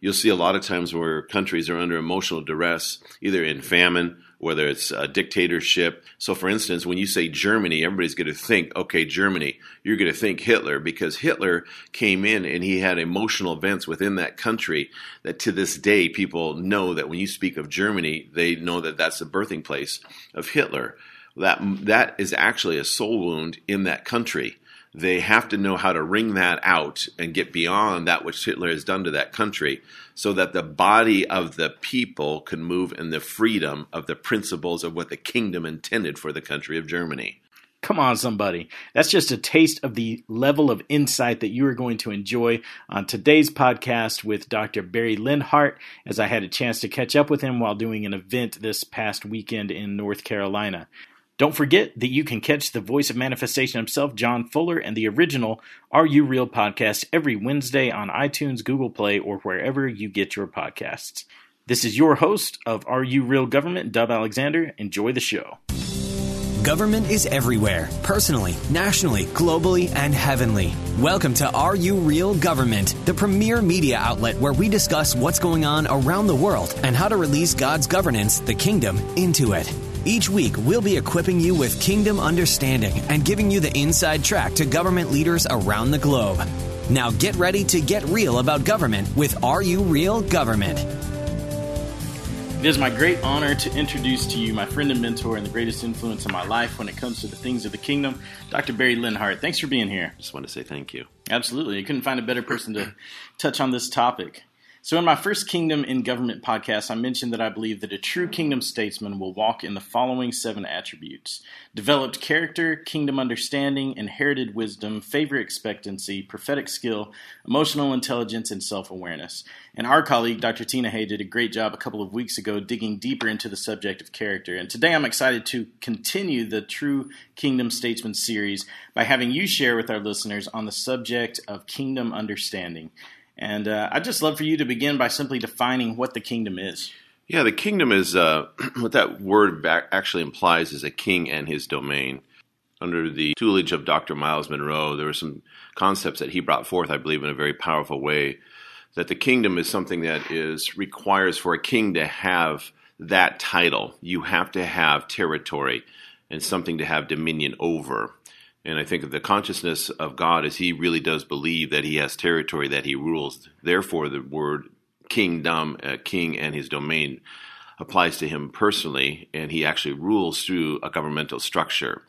you'll see a lot of times where countries are under emotional duress, either in famine, whether it's a dictatorship. So, for instance, when you say Germany, everybody's going to think, okay, Germany, you're going to think Hitler because Hitler came in and he had emotional events within that country that to this day people know that when you speak of Germany, they know that that's the birthing place of Hitler. That, that is actually a soul wound in that country they have to know how to wring that out and get beyond that which Hitler has done to that country so that the body of the people can move in the freedom of the principles of what the kingdom intended for the country of Germany. Come on, somebody. That's just a taste of the level of insight that you are going to enjoy on today's podcast with Dr. Barry Linhart, as I had a chance to catch up with him while doing an event this past weekend in North Carolina. Don't forget that you can catch the voice of manifestation himself, John Fuller, and the original Are You Real podcast every Wednesday on iTunes, Google Play, or wherever you get your podcasts. This is your host of Are You Real Government, Dub Alexander. Enjoy the show. Government is everywhere, personally, nationally, globally, and heavenly. Welcome to Are You Real Government, the premier media outlet where we discuss what's going on around the world and how to release God's governance, the kingdom, into it. Each week, we'll be equipping you with kingdom understanding and giving you the inside track to government leaders around the globe. Now get ready to get real about government with Are You Real Government? It is my great honor to introduce to you my friend and mentor and the greatest influence in my life when it comes to the things of the kingdom, Dr. Barry Linhart. Thanks for being here. Just want to say thank you. Absolutely. You couldn't find a better person to touch on this topic. So, in my first Kingdom in Government podcast, I mentioned that I believe that a true kingdom statesman will walk in the following seven attributes developed character, kingdom understanding, inherited wisdom, favor expectancy, prophetic skill, emotional intelligence, and self awareness. And our colleague, Dr. Tina Hay, did a great job a couple of weeks ago digging deeper into the subject of character. And today I'm excited to continue the True Kingdom Statesman series by having you share with our listeners on the subject of kingdom understanding. And uh, I'd just love for you to begin by simply defining what the kingdom is. Yeah, the kingdom is uh, what that word actually implies is a king and his domain. Under the tutelage of Dr. Myles Munroe, there were some concepts that he brought forth, I believe, in a very powerful way. That the kingdom is something that is requires for a king to have that title. You have to have territory and something to have dominion over. And I think of the consciousness of God as he really does believe that he has territory that he rules. Therefore, the word kingdom, uh, king and his domain applies to him personally, and he actually rules through a governmental structure.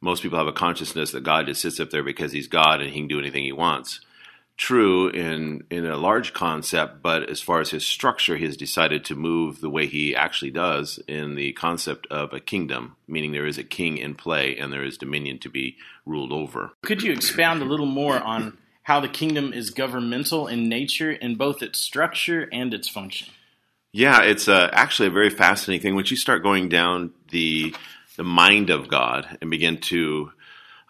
Most people have a consciousness that God just sits up there because he's God and he can do anything he wants true in in a large concept, but as far as his structure, he has decided to move the way he actually does in the concept of a kingdom, meaning there is a king in play and there is dominion to be ruled over. Could you expound a little more on how the kingdom is governmental in nature in both its structure and its function? Yeah, it's uh, actually a very fascinating thing. Once you start going down the the mind of God and begin to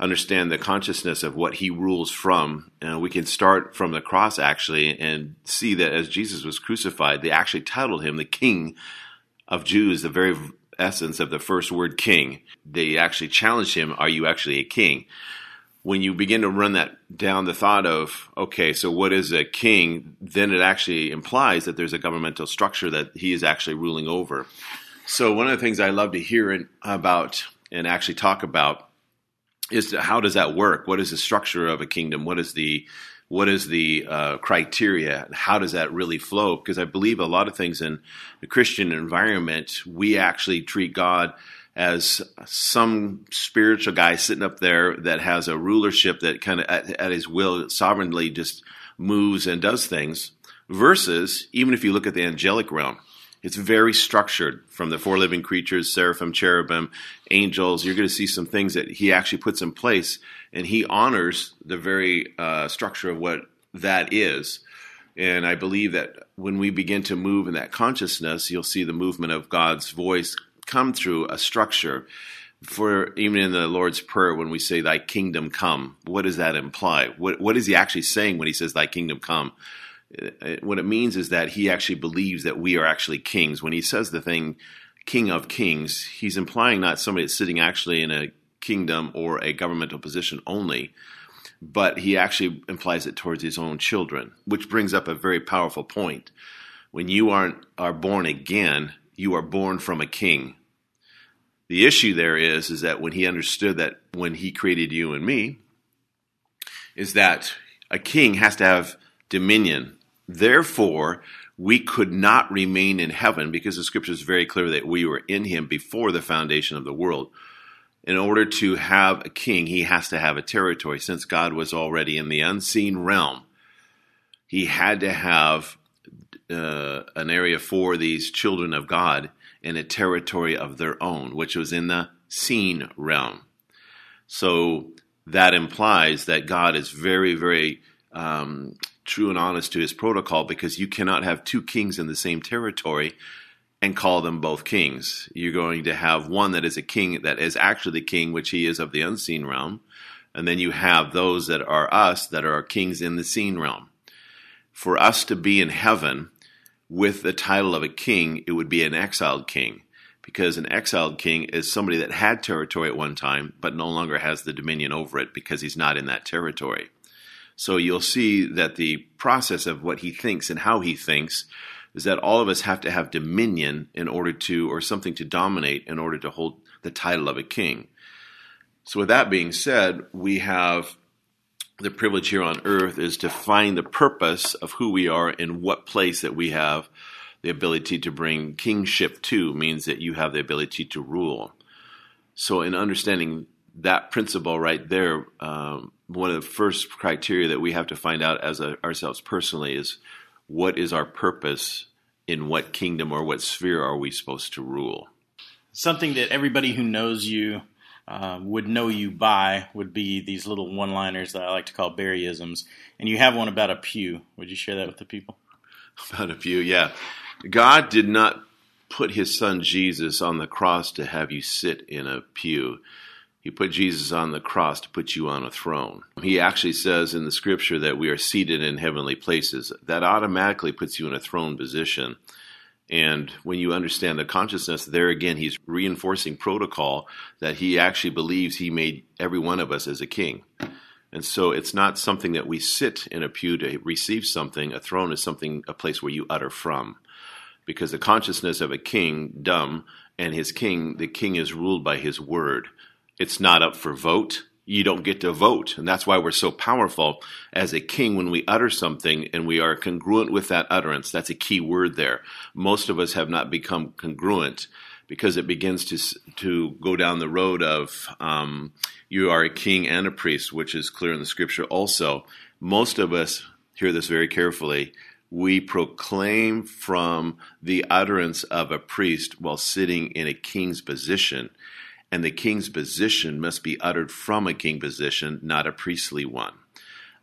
understand the consciousness of what he rules from. Uh, we can start from the cross actually and see that as Jesus was crucified, they actually titled him the King of Jews, the very essence of the first word king. They actually challenged him, Are you actually a king? When you begin to run that down the thought of, okay, so what is a king? Then it actually implies that there's a governmental structure that he is actually ruling over. So, one of the things I love to hear about and actually talk about is how does that work? What is the structure of a kingdom? What is the what is the uh, criteria? How does that really flow? Because I believe a lot of things in the Christian environment, we actually treat God as some spiritual guy sitting up there that has a rulership that kind of at, at his will sovereignly just moves and does things. Versus, even if you look at the angelic realm, it's very structured from the four living creatures, seraphim, cherubim, angels. You're going to see some things that he actually puts in place, and he honors the very uh, structure of what that is. And I believe that when we begin to move in that consciousness, you'll see the movement of God's voice come through a structure. For even in the Lord's Prayer, when we say, Thy kingdom come, what does that imply? What, what is he actually saying when he says, Thy kingdom come? Uh, what it means is that he actually believes that we are actually kings. When he says the thing, king of kings, he's implying not somebody that's sitting actually in a kingdom or a governmental position only, but he actually implies it towards his own children, which brings up a very powerful point. When you aren't are born again, you are born from a king. The issue there is is that when he understood that when he created you and me, is that a king has to have dominion. Therefore, we could not remain in heaven because the scripture is very clear that we were in him before the foundation of the world. In order to have a king, he has to have a territory. Since God was already in the unseen realm, he had to have uh, an area for these children of God in a territory of their own, which was in the seen realm. So that implies that God is very, very um, true and honest to his protocol because you cannot have two kings in the same territory and call them both kings. You're going to have one that is a king that is actually the king, which he is of the unseen realm. And then you have those that are us that are kings in the seen realm. For us to be in heaven with the title of a king, it would be an exiled king because an exiled king is somebody that had territory at one time but no longer has the dominion over it because he's not in that territory. So you'll see that the process of what he thinks and how he thinks is that all of us have to have dominion in order to, or something to dominate in order to hold the title of a king. So, with that being said, we have the privilege here on earth is to find the purpose of who we are and what place that we have the ability to bring kingship to means that you have the ability to rule. So, in understanding that principle right there, um, one of the first criteria that we have to find out as a, ourselves personally is what is our purpose in what kingdom or what sphere are we supposed to rule? Something that everybody who knows you uh, would know you by would be these little one liners that I like to call Barryisms. And you have one about a pew. Would you share that with the people? About a pew, yeah. God did not put his son Jesus on the cross to have you sit in a pew. He put Jesus on the cross to put you on a throne. He actually says in the scripture that we are seated in heavenly places. That automatically puts you in a throne position. And when you understand the consciousness, there again, he's reinforcing protocol that he actually believes he made every one of us as a king. And so it's not something that we sit in a pew to receive something. A throne is something, a place where you utter from because the consciousness of a king, dumb, and his king, the king is ruled by his word. It's not up for vote. You don't get to vote. And that's why we're so powerful as a king when we utter something and we are congruent with that utterance. That's a key word there. Most of us have not become congruent because it begins to to go down the road of um, you are a king and a priest, which is clear in the scripture. Also, most of us hear this very carefully we proclaim from the utterance of a priest while sitting in a king's position. And the king's position must be uttered from a king position, not a priestly one.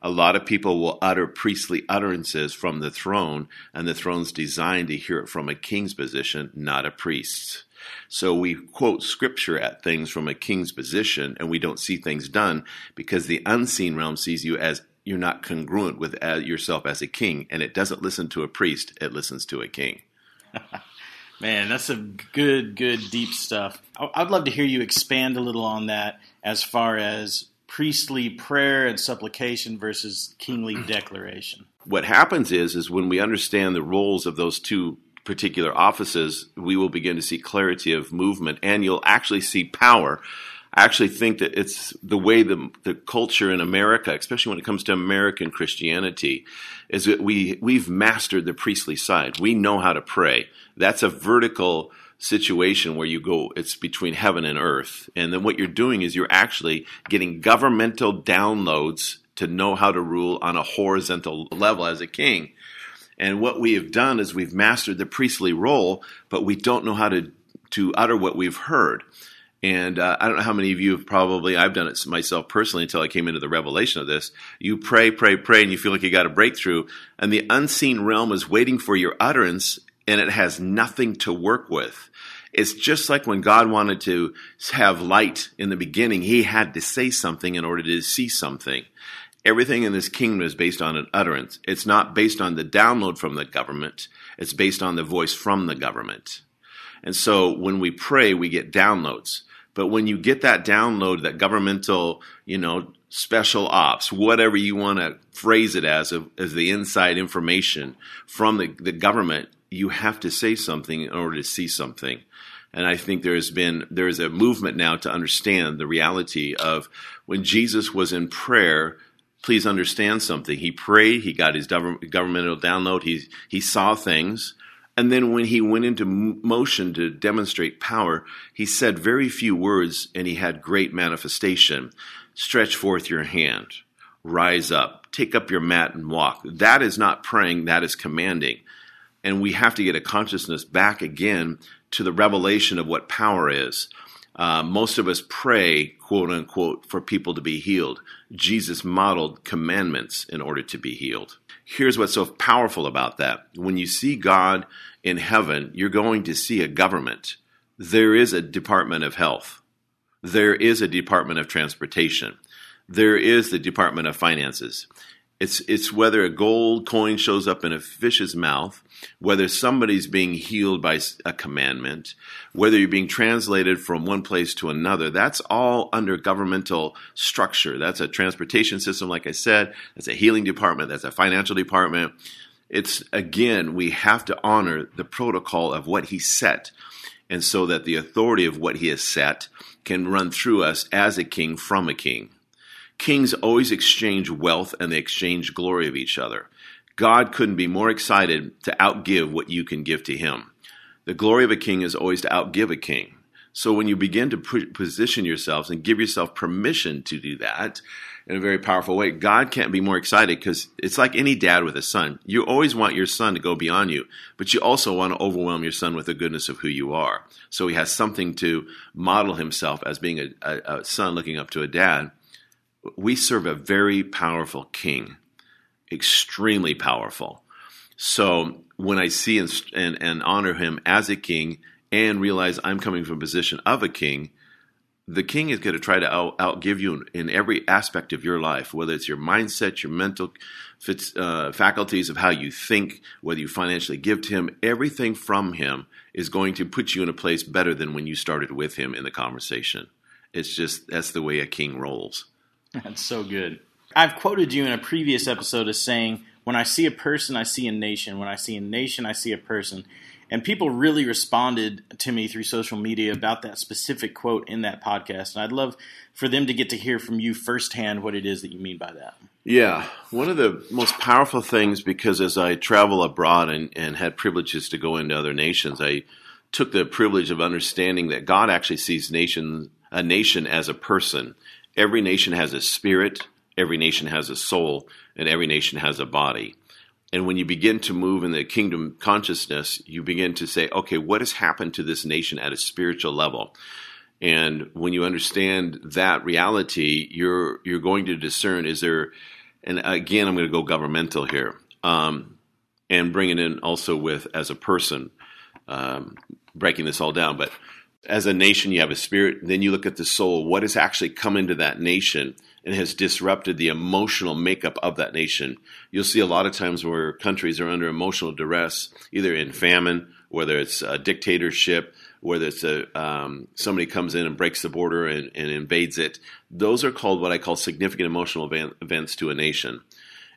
A lot of people will utter priestly utterances from the throne, and the throne's designed to hear it from a king's position, not a priest's. So we quote scripture at things from a king's position, and we don't see things done because the unseen realm sees you as you're not congruent with uh, yourself as a king, and it doesn't listen to a priest; it listens to a king. Man, that's some good, good, deep stuff. I'd love to hear you expand a little on that as far as priestly prayer and supplication versus kingly declaration. What happens is, is when we understand the roles of those two particular offices, we will begin to see clarity of movement, and you'll actually see power I actually think that it's the way the, the culture in America, especially when it comes to American Christianity, is that we, we've mastered the priestly side. We know how to pray. That's a vertical situation where you go, it's between heaven and earth. And then what you're doing is you're actually getting governmental downloads to know how to rule on a horizontal level as a king. And what we have done is we've mastered the priestly role, but we don't know how to, to utter what we've heard. And uh, I don't know how many of you have probably, I've done it myself personally until I came into the revelation of this. You pray, pray, pray, and you feel like you got a breakthrough. And the unseen realm is waiting for your utterance, and it has nothing to work with. It's just like when God wanted to have light in the beginning, He had to say something in order to see something. Everything in this kingdom is based on an utterance. It's not based on the download from the government, it's based on the voice from the government. And so when we pray, we get downloads. But when you get that download, that governmental, you know, special ops, whatever you want to phrase it as, as the inside information from the, the government, you have to say something in order to see something. And I think there has been there is a movement now to understand the reality of when Jesus was in prayer. Please understand something. He prayed. He got his governmental download. He he saw things, and then when he went into motion to demonstrate power, he said very few words, and he had great manifestation. Stretch forth your hand. Rise up. Take up your mat and walk. That is not praying. That is commanding. And we have to get a consciousness back again to the revelation of what power is. Uh, most of us pray, quote unquote, for people to be healed. Jesus modeled commandments in order to be healed. Here's what's so powerful about that. When you see God in heaven, you're going to see a government. There is a Department of Health. There is a Department of Transportation. There is the Department of Finances. It's it's whether a gold coin shows up in a fish's mouth, whether somebody's being healed by a commandment, whether you're being translated from one place to another. That's all under governmental structure. That's a transportation system, like I said. That's a healing department. That's a financial department. It's again, we have to honor the protocol of what he set, and so that the authority of what he has set can run through us as a king from a king. Kings always exchange wealth and they exchange glory of each other. God couldn't be more excited to outgive what you can give to him. The glory of a king is always to outgive a king. So when you begin to position yourselves and give yourself permission to do that in a very powerful way, God can't be more excited because it's like any dad with a son. You always want your son to go beyond you, but you also want to overwhelm your son with the goodness of who you are. So he has something to model himself as being a, a, a son looking up to a dad we serve a very powerful king, extremely powerful. So when I see and, and, and, honor him as a king and realize I'm coming from a position of a king, the king is going to try to out, outgive you in, in, every aspect of your life, whether it's your mindset, your mental uh, faculties of how you think, whether you financially give to him, everything from him is going to put you in a place better than when you started with him in the conversation. It's just that's the way a king rolls. That's so good. I've quoted you in a previous episode as saying, when I see a person, I see a nation. When I see a nation, I see a person. And people really responded to me through social media about that specific quote in that podcast. And I'd love for them to get to hear from you firsthand what it is that you mean by that. Yeah. One of the most powerful things, because as I travel abroad and, and had privileges to go into other nations, I took the privilege of understanding that God actually sees nation, a nation as a person Every nation has a spirit, every nation has a soul, and every nation has a body. And when you begin to move in the kingdom consciousness, you begin to say, okay, what has happened to this nation at a spiritual level? And when you understand that reality, you're you're going to discern is there, and again, I'm going to go governmental here, um, and bring it in also with as a person, um, breaking this all down. But as a nation, you have a spirit. Then you look at the soul. What has actually come into that nation and has disrupted the emotional makeup of that nation? You'll see a lot of times where countries are under emotional duress, either in famine, whether it's a dictatorship, whether it's a um, somebody comes in and breaks the border and, and, invades it. Those are called what I call significant emotional event, events to a nation.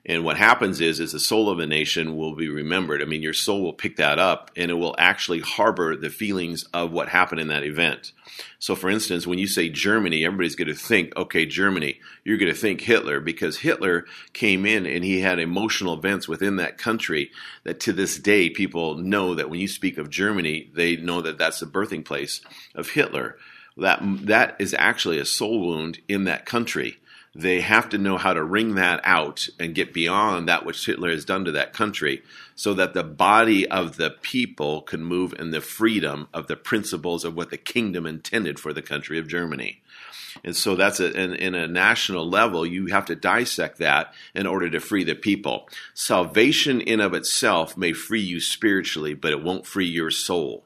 And what happens is, is the soul of a nation will be remembered. I mean, your soul will pick that up, and it will actually harbor the feelings of what happened in that event. So, for instance, when you say Germany, everybody's going to think, okay, Germany. You're going to think Hitler because Hitler came in and he had emotional events within that country that to this day people know that when you speak of Germany, they know that that's the birthing place of Hitler. That that is actually a soul wound in that country they have to know how to wring that out and get beyond that which Hitler has done to that country so that the body of the people can move in the freedom of the principles of what the kingdom intended for the country of Germany. And so that's a, in, in, a national level, you have to dissect that in order to free the people. Salvation in of itself may free you spiritually, but it won't free your soul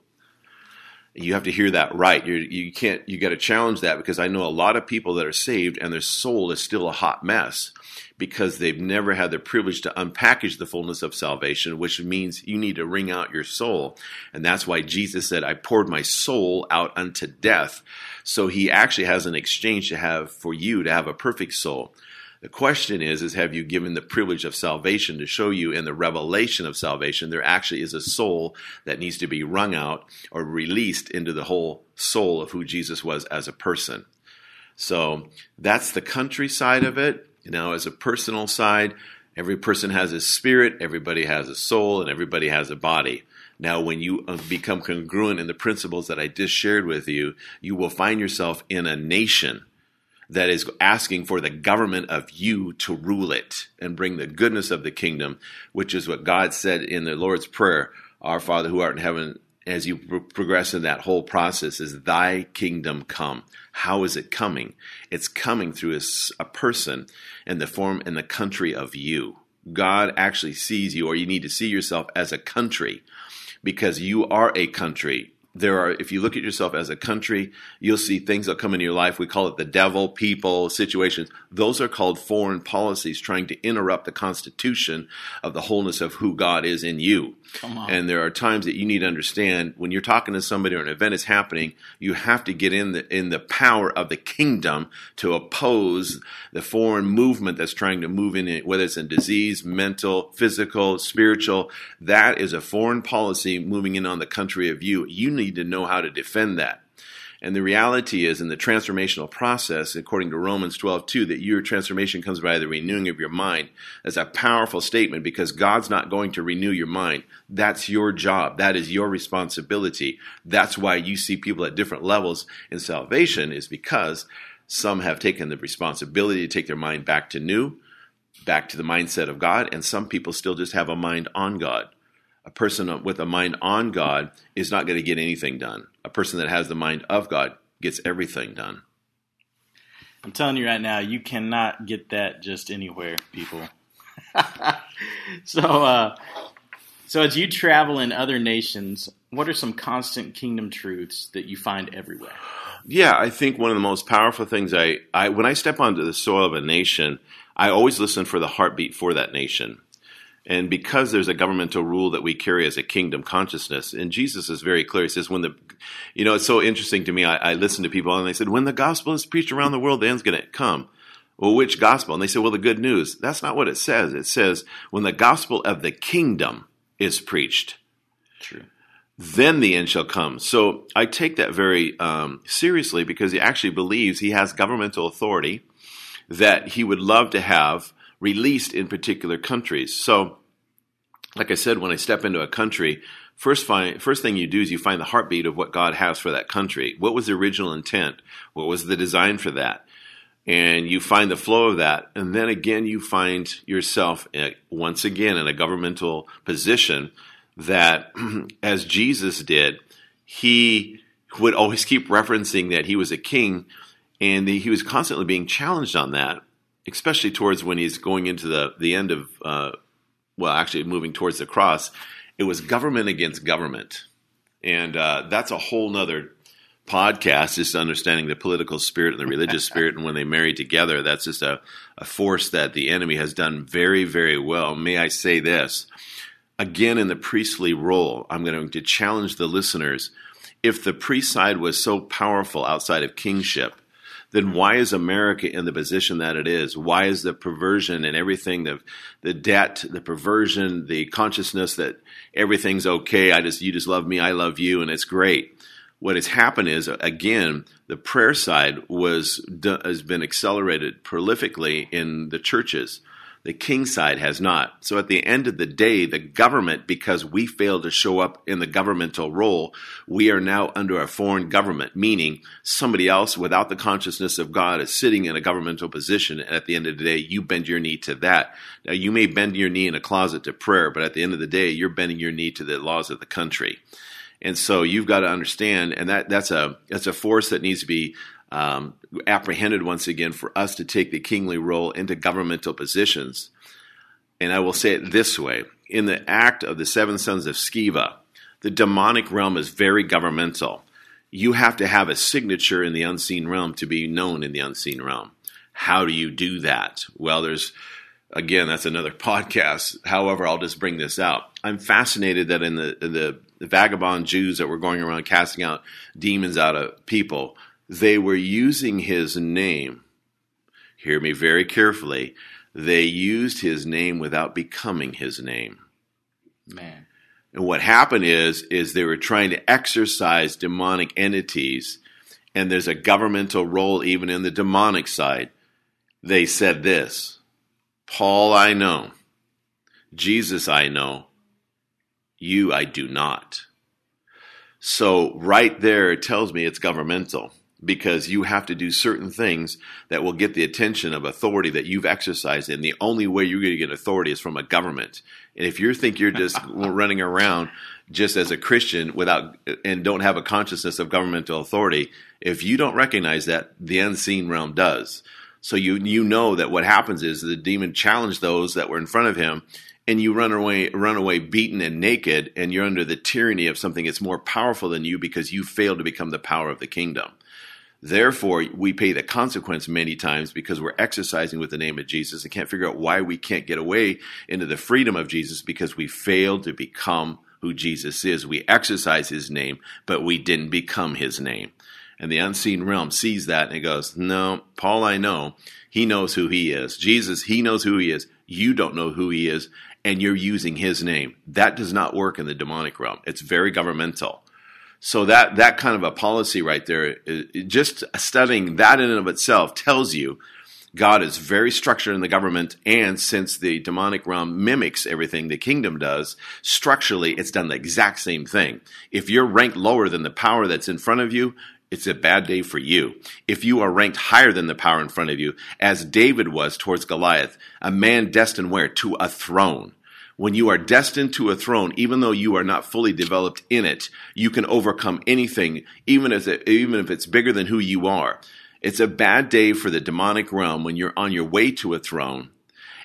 you have to hear that right. You're, you can't. You got to challenge that because I know a lot of people that are saved and their soul is still a hot mess because they've never had the privilege to unpackage the fullness of salvation, which means you need to wring out your soul. And that's why Jesus said, I poured my soul out unto death. So he actually has an exchange to have for you to have a perfect soul. The question is, is have you given the privilege of salvation to show you in the revelation of salvation there actually is a soul that needs to be wrung out or released into the whole soul of who Jesus was as a person. So that's the country side of it. Now, as a personal side, every person has a spirit, everybody has a soul, and everybody has a body. Now, when you uh, become congruent in the principles that I just shared with you, you will find yourself in a nation that is asking for the government of you to rule it and bring the goodness of the kingdom, which is what God said in the Lord's Prayer Our Father who art in heaven, as you progress in that whole process, is thy kingdom come. How is it coming? It's coming through a, a person in the form and the country of you. God actually sees you, or you need to see yourself as a country because you are a country there are if you look at yourself as a country you'll see things that come into your life. We call it the devil people situations. Those are called foreign policies trying to interrupt the constitution of the wholeness of who god is in you. And there are times that you need to understand when you're talking to somebody or an event is happening you have to get in the in the power of the kingdom to oppose the foreign movement that's trying to move in it whether it's in disease mental physical spiritual. That is a foreign policy moving in on the country of you. You need need to know how to defend that. And the reality is, in the transformational process, according to Romans 12, 2, that your transformation comes by the renewing of your mind. That's a powerful statement because God's not going to renew your mind. That's your job. That is your responsibility. That's why you see people at different levels in salvation, is because some have taken the responsibility to take their mind back to new, back to the mindset of God, and some people still just have a mind on God a person with a mind on God is not going to get anything done. A person that has the mind of God gets everything done. I'm telling you right now, you cannot get that just anywhere, people. so, uh, so as you travel in other nations, what are some constant kingdom truths that you find everywhere? Yeah, I think one of the most powerful things I, I when I step onto the soil of a nation, I always listen for the heartbeat for that nation. And because there's a governmental rule that we carry as a kingdom consciousness, and Jesus is very clear. He says, when the, you know, it's so interesting to me. I, I listen to people and they said, when the gospel is preached around the world, the end's going to come. Well, which gospel? And they say, well, the good news. That's not what it says. It says, when the gospel of the kingdom is preached. True. Then the end shall come. So I take that very um, seriously because he actually believes he has governmental authority that he would love to have released in particular countries. So, like I said, when I step into a country, first find first thing you do is you find the heartbeat of what God has for that country. What was the original intent? What was the design for that? And you find the flow of that, and then again you find yourself at, once again in a governmental position that, as Jesus did, he would always keep referencing that he was a king, and he was constantly being challenged on that especially towards when he's going into the the end of uh, well, actually moving towards the cross, it was government against government, and uh, that's a whole nother podcast. Just understanding the political spirit and the religious spirit, and when they marry together, that's just a, a force that the enemy has done very, very well. May I say this? Again, in the priestly role, I'm going to challenge the listeners. If the priest side was so powerful outside of kingship, then why is America in the position that it is? Why is the perversion and everything, the the debt, the perversion, the consciousness that everything's okay, I just you just love me, I love you, and it's great. What has happened is again, the prayer side was has been accelerated prolifically in the churches. The king side has not. So at the end of the day, the government, because we failed to show up in the governmental role, we are now under a foreign government, meaning somebody else without the consciousness of God is sitting in a governmental position. And at the end of the day, you bend your knee to that. Now, you may bend your knee in a closet to prayer, but at the end of the day, you're bending your knee to the laws of the country. And so you've got to understand, and that, that's a that's a force that needs to be um, apprehended once again for us to take the kingly role into governmental positions. And I will say it this way in the act of the seven sons of Sceva, the demonic realm is very governmental. You have to have a signature in the unseen realm to be known in the unseen realm. How do you do that? Well, there's again, that's another podcast. However, I'll just bring this out. I'm fascinated that in the the, the vagabond Jews that were going around casting out demons out of people, they were using his name. Hear me very carefully. They used his name without becoming his name. Man. And what happened is is they were trying to exorcise demonic entities and there's a governmental role even in the demonic side. They said this, Paul I know, Jesus I know, you I do not. So right there it tells me it's governmental because you have to do certain things that will get the attention of authority that you've exercised and the only way you're going to get authority is from a government. And if you think you're just running around just as a christian without and don't have a consciousness of governmental authority if you don't recognize that the unseen realm does. So you you know that what happens is the demon challenged those that were in front of him and you run away run away beaten and naked and you're under the tyranny of something that's more powerful than you because you failed to become the power of the kingdom Therefore, we pay the consequence many times because we're exercising with the name of Jesus and can't figure out why we can't get away into the freedom of Jesus because we failed to become who Jesus is. We exercise his name, but we didn't become his name. And the unseen realm sees that and it goes, No, Paul, I know. He knows who he is. Jesus, he knows who he is. You don't know who he is, and you're using his name. That does not work in the demonic realm. It's very governmental. So that that kind of a policy right there, just studying that in and of itself tells you God is very structured in the government, and since the demonic realm mimics everything the kingdom does, structurally it's done the exact same thing. If you're ranked lower than the power that's in front of you, it's a bad day for you. If you are ranked higher than the power in front of you, as David was towards Goliath, a man destined where? To a throne when you are destined to a throne, even though you are not fully developed in it, you can overcome anything, even if, it, even if it's bigger than who you are. It's a bad day for the demonic realm when you're on your way to a throne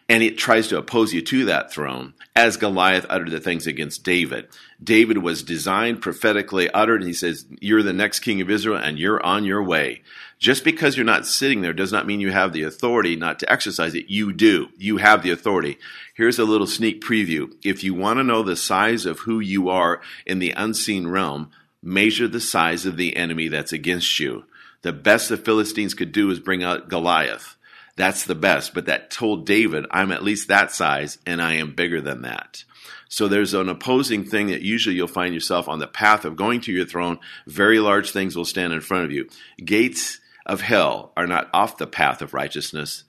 and it tries to oppose you to that throne, as Goliath uttered the things against David. David was designed, prophetically uttered, and he says, You're the next king of Israel, and you're on your way. Just because you're not sitting there does not mean you have the authority not to exercise it. You do. You have the authority. Here's a little sneak preview. If you want to know the size of who you are in the unseen realm, measure the size of the enemy that's against you. The best the Philistines could do is bring out Goliath. That's the best. But that told David, I'm at least that size and I am bigger than that. So there's an opposing thing that usually you'll find yourself on the path of going to your throne. Very large things will stand in front of you. Gates of hell are not off the path of righteousness.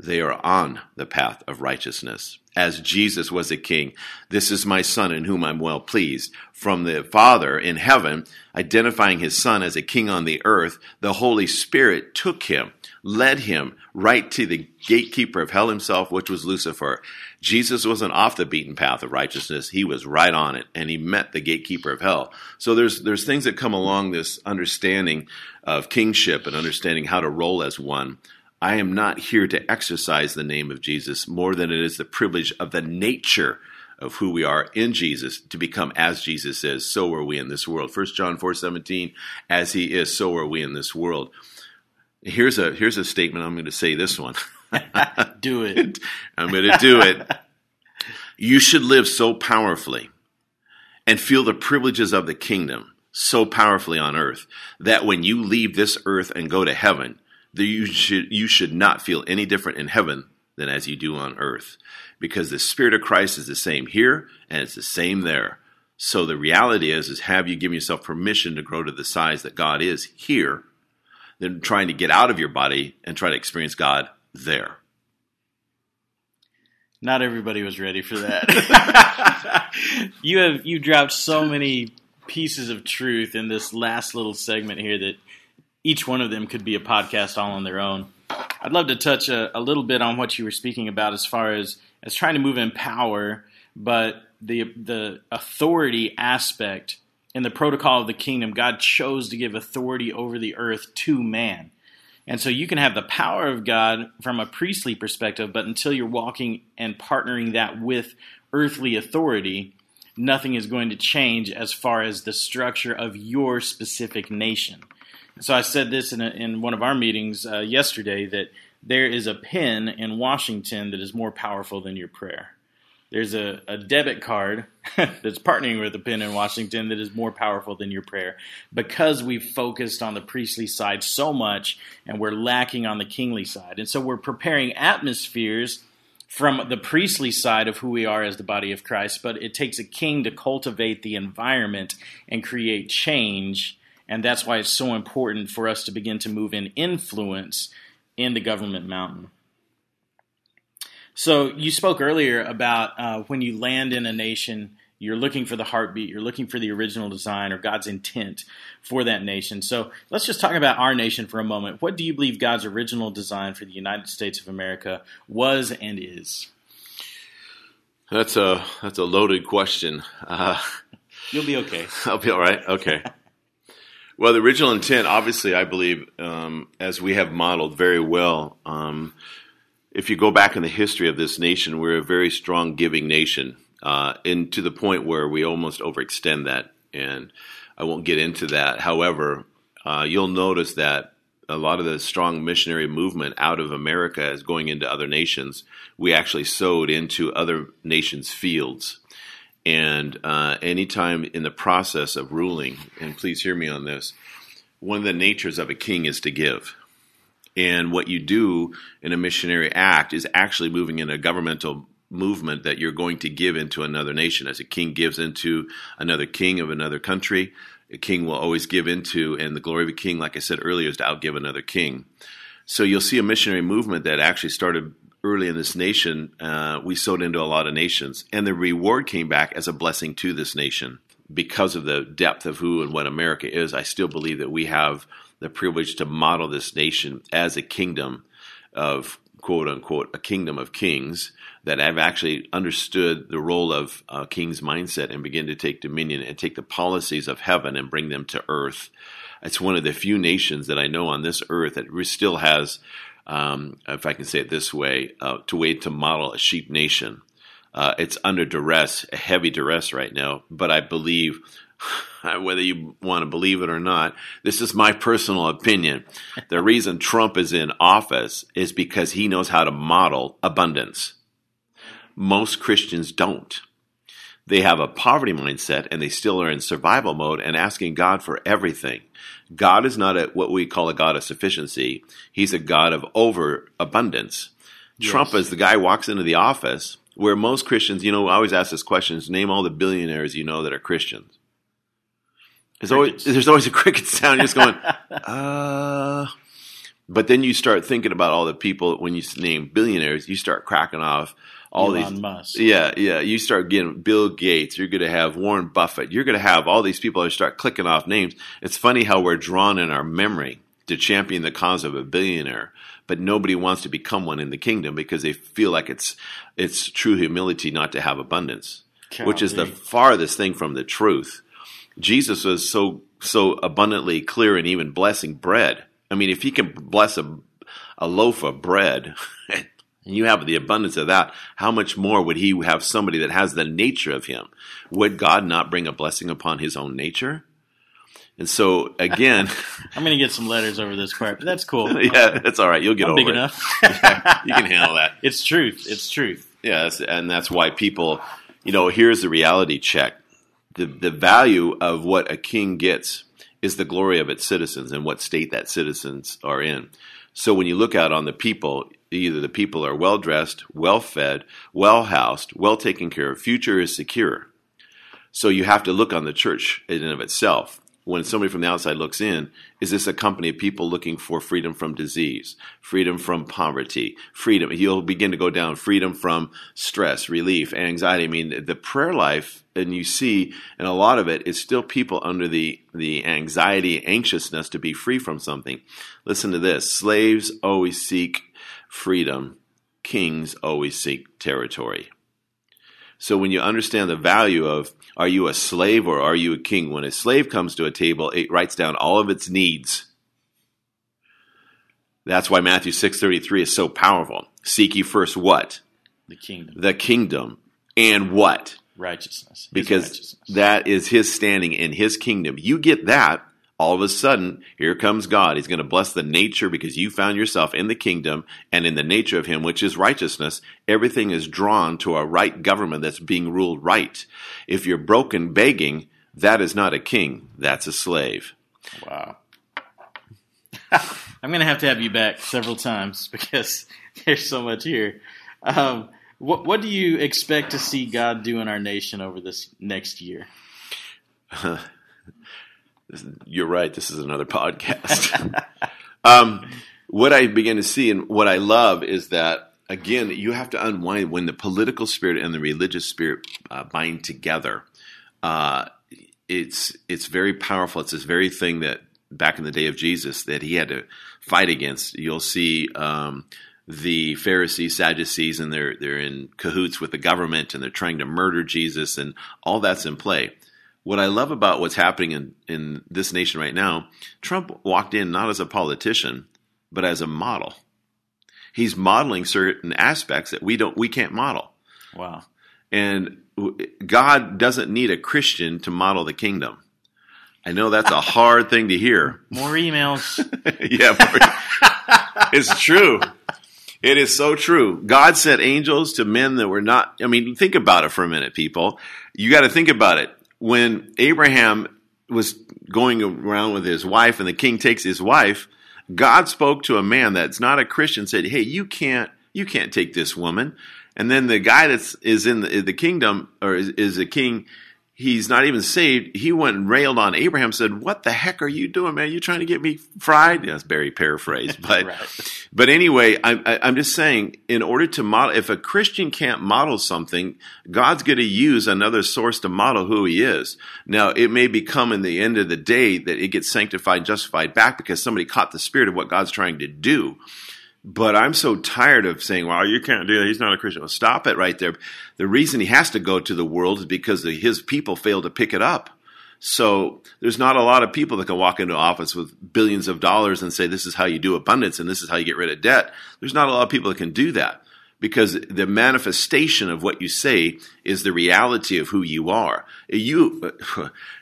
They are on the path of righteousness. As Jesus was a king, this is my son in whom I'm well pleased. From the Father in heaven, identifying his son as a king on the earth, the Holy Spirit took him led him right to the gatekeeper of hell himself, which was Lucifer. Jesus wasn't off the beaten path of righteousness. He was right on it, and he met the gatekeeper of hell. So there's there's things that come along this understanding of kingship and understanding how to roll as one. I am not here to exercise the name of Jesus more than it is the privilege of the nature of who we are in Jesus to become as Jesus is, so are we in this world. 1 John 4 17, as he is, so are we in this world. Here's a here's a statement. I'm going to say this one. do it. I'm going to do it. You should live so powerfully and feel the privileges of the kingdom so powerfully on earth that when you leave this earth and go to heaven, that you should you should not feel any different in heaven than as you do on earth because the spirit of Christ is the same here and it's the same there. So the reality is is have you given yourself permission to grow to the size that God is here than trying to get out of your body and try to experience God there. Not everybody was ready for that. you have you dropped so many pieces of truth in this last little segment here that each one of them could be a podcast all on their own. I'd love to touch a, a little bit on what you were speaking about as far as as trying to move in power, but the the authority aspect in the protocol of the kingdom, God chose to give authority over the earth to man. And so you can have the power of God from a priestly perspective, but until you're walking and partnering that with earthly authority, nothing is going to change as far as the structure of your specific nation. So I said this in, a, in one of our meetings uh, yesterday that there is a pen in Washington that is more powerful than your prayer. There's a, a debit card that's partnering with a pen in Washington that is more powerful than your prayer because we've focused on the priestly side so much and we're lacking on the kingly side. And so we're preparing atmospheres from the priestly side of who we are as the body of Christ, but it takes a king to cultivate the environment and create change. And that's why it's so important for us to begin to move in influence in the government mountain. So you spoke earlier about uh, when you land in a nation, you're looking for the heartbeat, you're looking for the original design or God's intent for that nation. So let's just talk about our nation for a moment. What do you believe God's original design for the United States of America was and is? That's a that's a loaded question. Uh, You'll be okay. I'll be all right. Okay. well, the original intent, obviously, I believe, um, as we have modeled very well. Um, if you go back in the history of this nation, we're a very strong giving nation, uh, and to the point where we almost overextend that. And I won't get into that. However, uh, you'll notice that a lot of the strong missionary movement out of America is going into other nations. We actually sowed into other nations' fields. And uh, anytime in the process of ruling, and please hear me on this, one of the natures of a king is to give. And what you do in a missionary act is actually moving in a governmental movement that you're going to give into another nation. As a king gives into another king of another country, a king will always give into, and the glory of a king, like I said earlier, is to outgive another king. So you'll see a missionary movement that actually started early in this nation. Uh, we sowed into a lot of nations, and the reward came back as a blessing to this nation because of the depth of who and what America is. I still believe that we have the privilege to model this nation as a kingdom of quote unquote a kingdom of kings that have actually understood the role of a king's mindset and begin to take dominion and take the policies of heaven and bring them to earth. It's one of the few nations that I know on this earth that still has, um, if I can say it this way, uh, to wait to model a sheep nation. Uh, it's under duress, a heavy duress right now, but I believe whether you want to believe it or not, this is my personal opinion. The reason Trump is in office is because he knows how to model abundance. Most Christians don't. They have a poverty mindset and they still are in survival mode and asking God for everything. God is not a, what we call a God of sufficiency. He's a God of overabundance. Yes. Trump is the guy walks into the office where most Christians, you know, I always ask this question: name all the billionaires you know that are Christians. There's always, there's always a cricket sound. You're just going, uh. But then you start thinking about all the people when you name billionaires, you start cracking off all Elon these. Musk. Yeah, yeah. You start getting Bill Gates. You're going to have Warren Buffett. You're going to have all these people that start clicking off names. It's funny how we're drawn in our memory to champion the cause of a billionaire, but nobody wants to become one in the kingdom because they feel like it's it's true humility not to have abundance, which is the farthest thing from the truth. Jesus was so so abundantly clear and even blessing bread. I mean, if he can bless a, a loaf of bread, and you have the abundance of that, how much more would he have somebody that has the nature of him? Would God not bring a blessing upon his own nature? And so again, I'm going to get some letters over this part, but that's cool. yeah, that's all right. You'll get I'm over big it. enough. yeah, you can handle that. It's truth. It's truth. Yes, and that's why people, you know, here's the reality check the, the value of what a king gets is the glory of its citizens and what state that citizens are in. So when you look out on the people, either the people are well dressed, well fed, well housed, well taken care of, future is secure. So you have to look on the church in and of itself when somebody from the outside looks in, is this a company of people looking for freedom from disease, freedom from poverty, freedom? You'll begin to go down freedom from stress, relief, anxiety. I mean, the prayer life, and you see, and a lot of it is still people under the, the anxiety, anxiousness to be free from something. Listen to this slaves always seek freedom, kings always seek territory. So when you understand the value of are you a slave or are you a king? When a slave comes to a table, it writes down all of its needs. That's why Matthew 6:33 is so powerful. Seek ye first what? The kingdom. The kingdom. And what? Righteousness. His Because righteousness. that is his standing in his kingdom. You get that, all of a sudden, here comes God. He's going to bless the nature because you found yourself in the kingdom and in the nature of Him, which is righteousness. Everything is drawn to a right government that's being ruled right. If you're broken begging, that is not a king, that's a slave. Wow. I'm going to have to have you back several times because there's so much here. Um, what, what do you expect to see God do in our nation over this next year? You're right. This is another podcast. um, what I begin to see and what I love is that again, you have to unwind when the political spirit and the religious spirit uh, bind together. Uh, it's it's very powerful. It's this very thing that back in the day of Jesus that he had to fight against. You'll see um, the Pharisees, Sadducees, and they're they're in cahoots with the government and they're trying to murder Jesus, and all that's in play. What I love about what's happening in, in this nation right now, Trump walked in not as a politician, but as a model. He's modeling certain aspects that we don't we can't model. Wow. And God doesn't need a Christian to model the kingdom. I know that's a hard thing to hear. More emails. yeah, more, it's true. It is so true. God sent angels to men that were not. I mean, think about it for a minute, people. You got to think about it. When Abraham was going around with his wife, and the king takes his wife, God spoke to a man that's not a Christian. Said, "Hey, you can't, you can't take this woman." And then the guy that's is in the, the kingdom or is, is a king he's not even saved. He went and railed on Abraham, said, What the heck are you doing, man? You trying to get me fried? That's very paraphrased. But right. but anyway, I'm, I'm just saying, in order to model, if a Christian can't model something, God's going to use another source to model who he is. Now, it may become in the end of the day that it gets sanctified, justified back because somebody caught the spirit of what God's trying to do. But I'm so tired of saying, well, you can't do that. He's not a Christian. Well, stop it right there. The reason he has to go to the world is because his people fail to pick it up. So there's not a lot of people that can walk into office with billions of dollars and say, this is how you do abundance and this is how you get rid of debt. There's not a lot of people that can do that because the manifestation of what you say is the reality of who you are. You,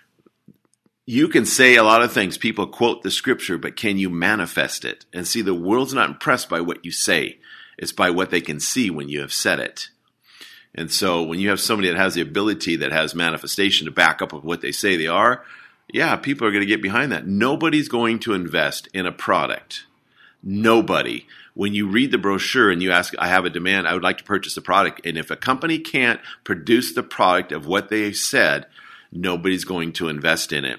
you can say a lot of things. People quote the scripture, but can you manifest it? And see, the world's not impressed by what you say. It's by what they can see when you have said it. And so when you have somebody that has the ability that has manifestation to back up of what they say they are, yeah, people are going to get behind that. Nobody's going to invest in a product. Nobody. When you read the brochure and you ask, I have a demand, I would like to purchase a product. And if a company can't produce the product of what they said, nobody's going to invest in it.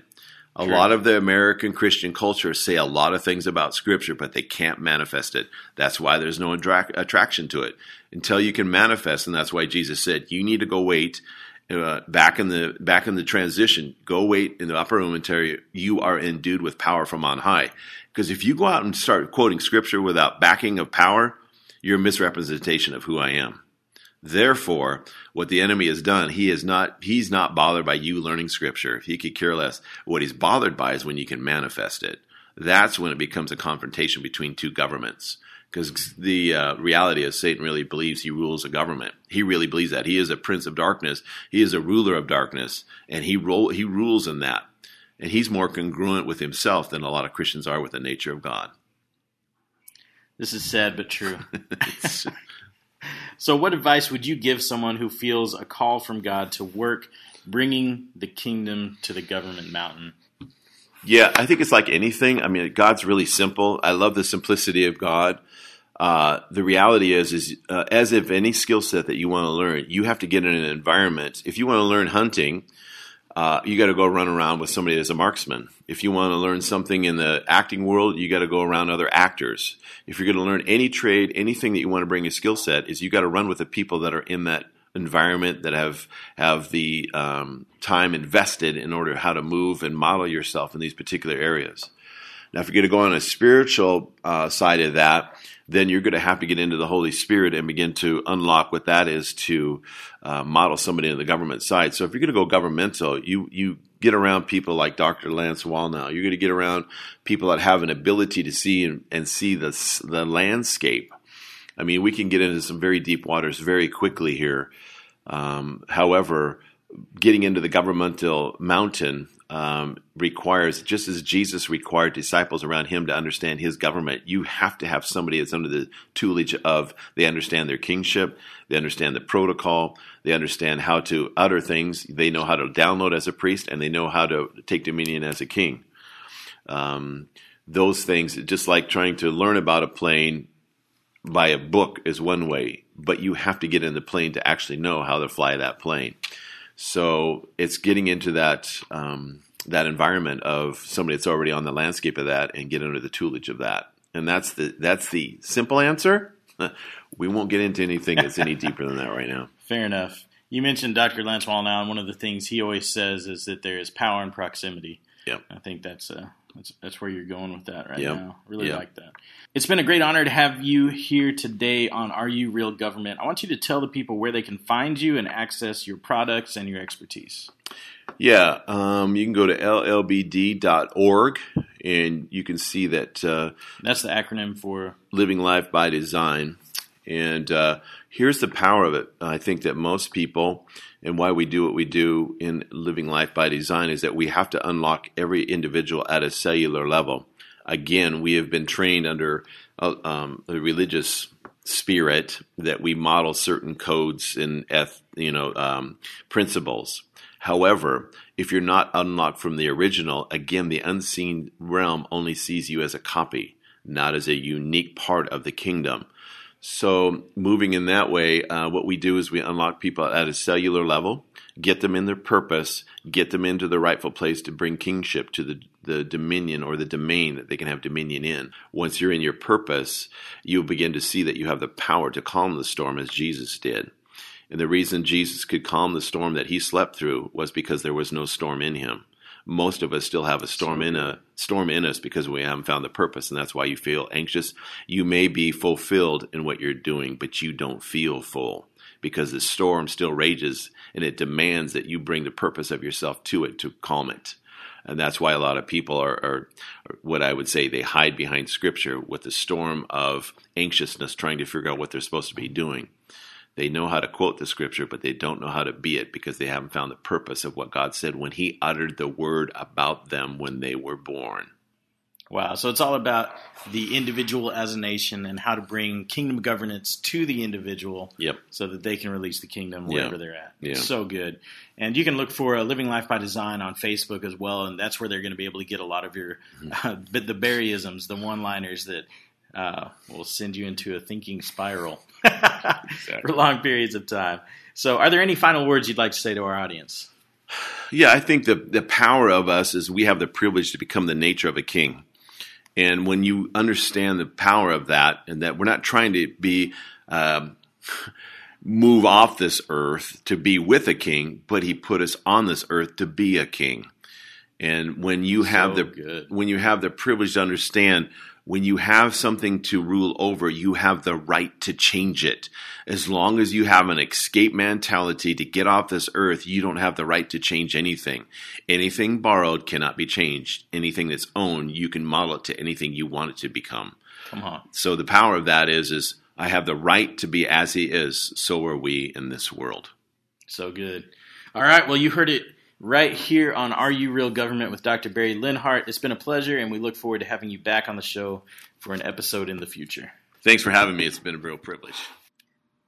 A sure. lot of the American Christian culture say a lot of things about Scripture, but they can't manifest it. That's why there's no attra- attraction to it until you can manifest, and that's why Jesus said you need to go wait uh, back in the back in the transition. Go wait in the upper room until you are endued with power from on high. Because if you go out and start quoting Scripture without backing of power, you're a misrepresentation of who I am. Therefore, what the enemy has done, he is not he's not bothered by you learning scripture. He could care less. What he's bothered by is when you can manifest it. That's when it becomes a confrontation between two governments. Because the uh, reality is, Satan really believes he rules a government. He really believes that he is a prince of darkness. He is a ruler of darkness, and he ro- he rules in that. And he's more congruent with himself than a lot of Christians are with the nature of God. This is sad but true. So, what advice would you give someone who feels a call from God to work bringing the kingdom to the government mountain? Yeah, I think it's like anything. I mean, God's really simple. I love the simplicity of God. Uh, the reality is, is uh, as if any skill set that you want to learn, you have to get in an environment. If you want to learn hunting, uh, you got to go run around with somebody that's a marksman. If you want to learn something in the acting world, you got to go around other actors. If you're going to learn any trade, anything that you want to bring a skill set, is you got to run with the people that are in that environment that have have the um, time invested in order how to move and model yourself in these particular areas. Now, if you're going to go on a spiritual uh, side of that, then you're going to have to get into the Holy Spirit and begin to unlock what that is to uh, model somebody in the government side. So if you're going to go governmental, you you get around people like Dr. Lance Wallnau. You're going to get around people that have an ability to see and, and see the the landscape. I mean, we can get into some very deep waters very quickly here. Um, however, getting into the governmental mountain um, requires, just as Jesus required disciples around him to understand his government, you have to have somebody that's under the tutelage of they understand their kingship, they understand the protocol, they understand how to utter things, they know how to download as a priest, and they know how to take dominion as a king. Um, those things, just like trying to learn about a plane by a book, is one way, but you have to get in the plane to actually know how to fly that plane. So it's getting into that um, that environment of somebody that's already on the landscape of that and get under the toolage of that. And that's the that's the simple answer. we won't get into anything that's any deeper than that right now. Fair enough. You mentioned Dr. Lance now, and one of the things he always says is that there is power in proximity. Yep. I think that's uh, that's that's where you're going with that right Yep. now. Really Yep. like that. It's been a great honor to have you here today on Are You Real Government. I want you to tell the people where they can find you and access your products and your expertise. Yeah, um, you can go to llbd.org and you can see that uh, That's the acronym for living life by design. And uh, here's the power of it. I think that most people, and why we do what we do in living life by design, is that we have to unlock every individual at a cellular level. Again, we have been trained under uh, um, a religious spirit that we model certain codes and eth- you know um, principles. However, if you're not unlocked from the original, again, the unseen realm only sees you as a copy, not as a unique part of the kingdom. So, moving in that way, uh, what we do is we unlock people at a cellular level, get them in their purpose, get them into the rightful place to bring kingship to the, the dominion or the domain that they can have dominion in. Once you're in your purpose, you'll begin to see that you have the power to calm the storm as Jesus did. And the reason Jesus could calm the storm that he slept through was because there was no storm in him. Most of us still have a storm in a storm in us because we haven't found the purpose, and that's why you feel anxious. You may be fulfilled in what you're doing, but you don't feel full because the storm still rages and it demands that you bring the purpose of yourself to it to calm it. And that's why a lot of people are, are, are what I would say they hide behind scripture with the storm of anxiousness, trying to figure out what they're supposed to be doing. They know how to quote the scripture, but they don't know how to be it because they haven't found the purpose of what God said when He uttered the word about them when they were born. Wow. So it's all about the individual as a nation and how to bring kingdom governance to the individual Yep. so that they can release the kingdom wherever they're at. Yeah. So good. And you can look for a Living Life by Design on Facebook as well, and that's where they're going to be able to get a lot of your Mm-hmm. uh, but the Barryisms, the one-liners that uh, will send you into a thinking spiral for long periods of time. So, are there any final words you'd like to say to our audience? Yeah, I think the the power of us is we have the privilege to become the nature of a king. And when you understand the power of that, and that we're not trying to be um, move off this earth to be with a king, but he put us on this earth to be a king. And when you have So the good. when you have the privilege to understand when you have something to rule over, you have the right to change it. As long as you have an escape mentality to get off this earth, you don't have the right to change anything. Anything borrowed cannot be changed. Anything that's owned, you can model it to anything you want it to become. Come on. So the power of that is is I have the right to be as he is, so are we in this world. So good. All right. Well, you heard it right here on Are You Real Government with Dr. Barry Linhart. It's been a pleasure, and we look forward to having you back on the show for an episode in the future. Thanks for having me. It's been a real privilege.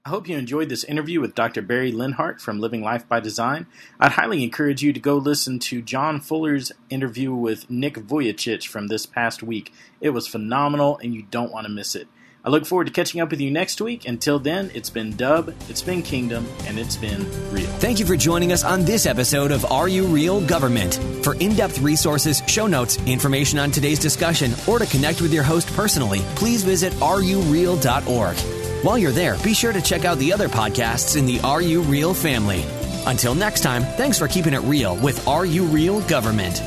I hope you enjoyed this interview with Dr. Barry Linhart from Living Life by Design. I'd highly encourage you to go listen to John Fuller's interview with Nick Vujicic from this past week. It was phenomenal, and you don't want to miss it. I look forward to catching up with you next week. Until then, it's been Dub, it's been Kingdom, and it's been real. Thank you for joining us on this episode of Are You Real Government? For in depth resources, show notes, information on today's discussion, or to connect with your host personally, please visit areyoureal.org. While you're there, be sure to check out the other podcasts in the Are You Real family. Until next time, thanks for keeping it real with Are You Real Government.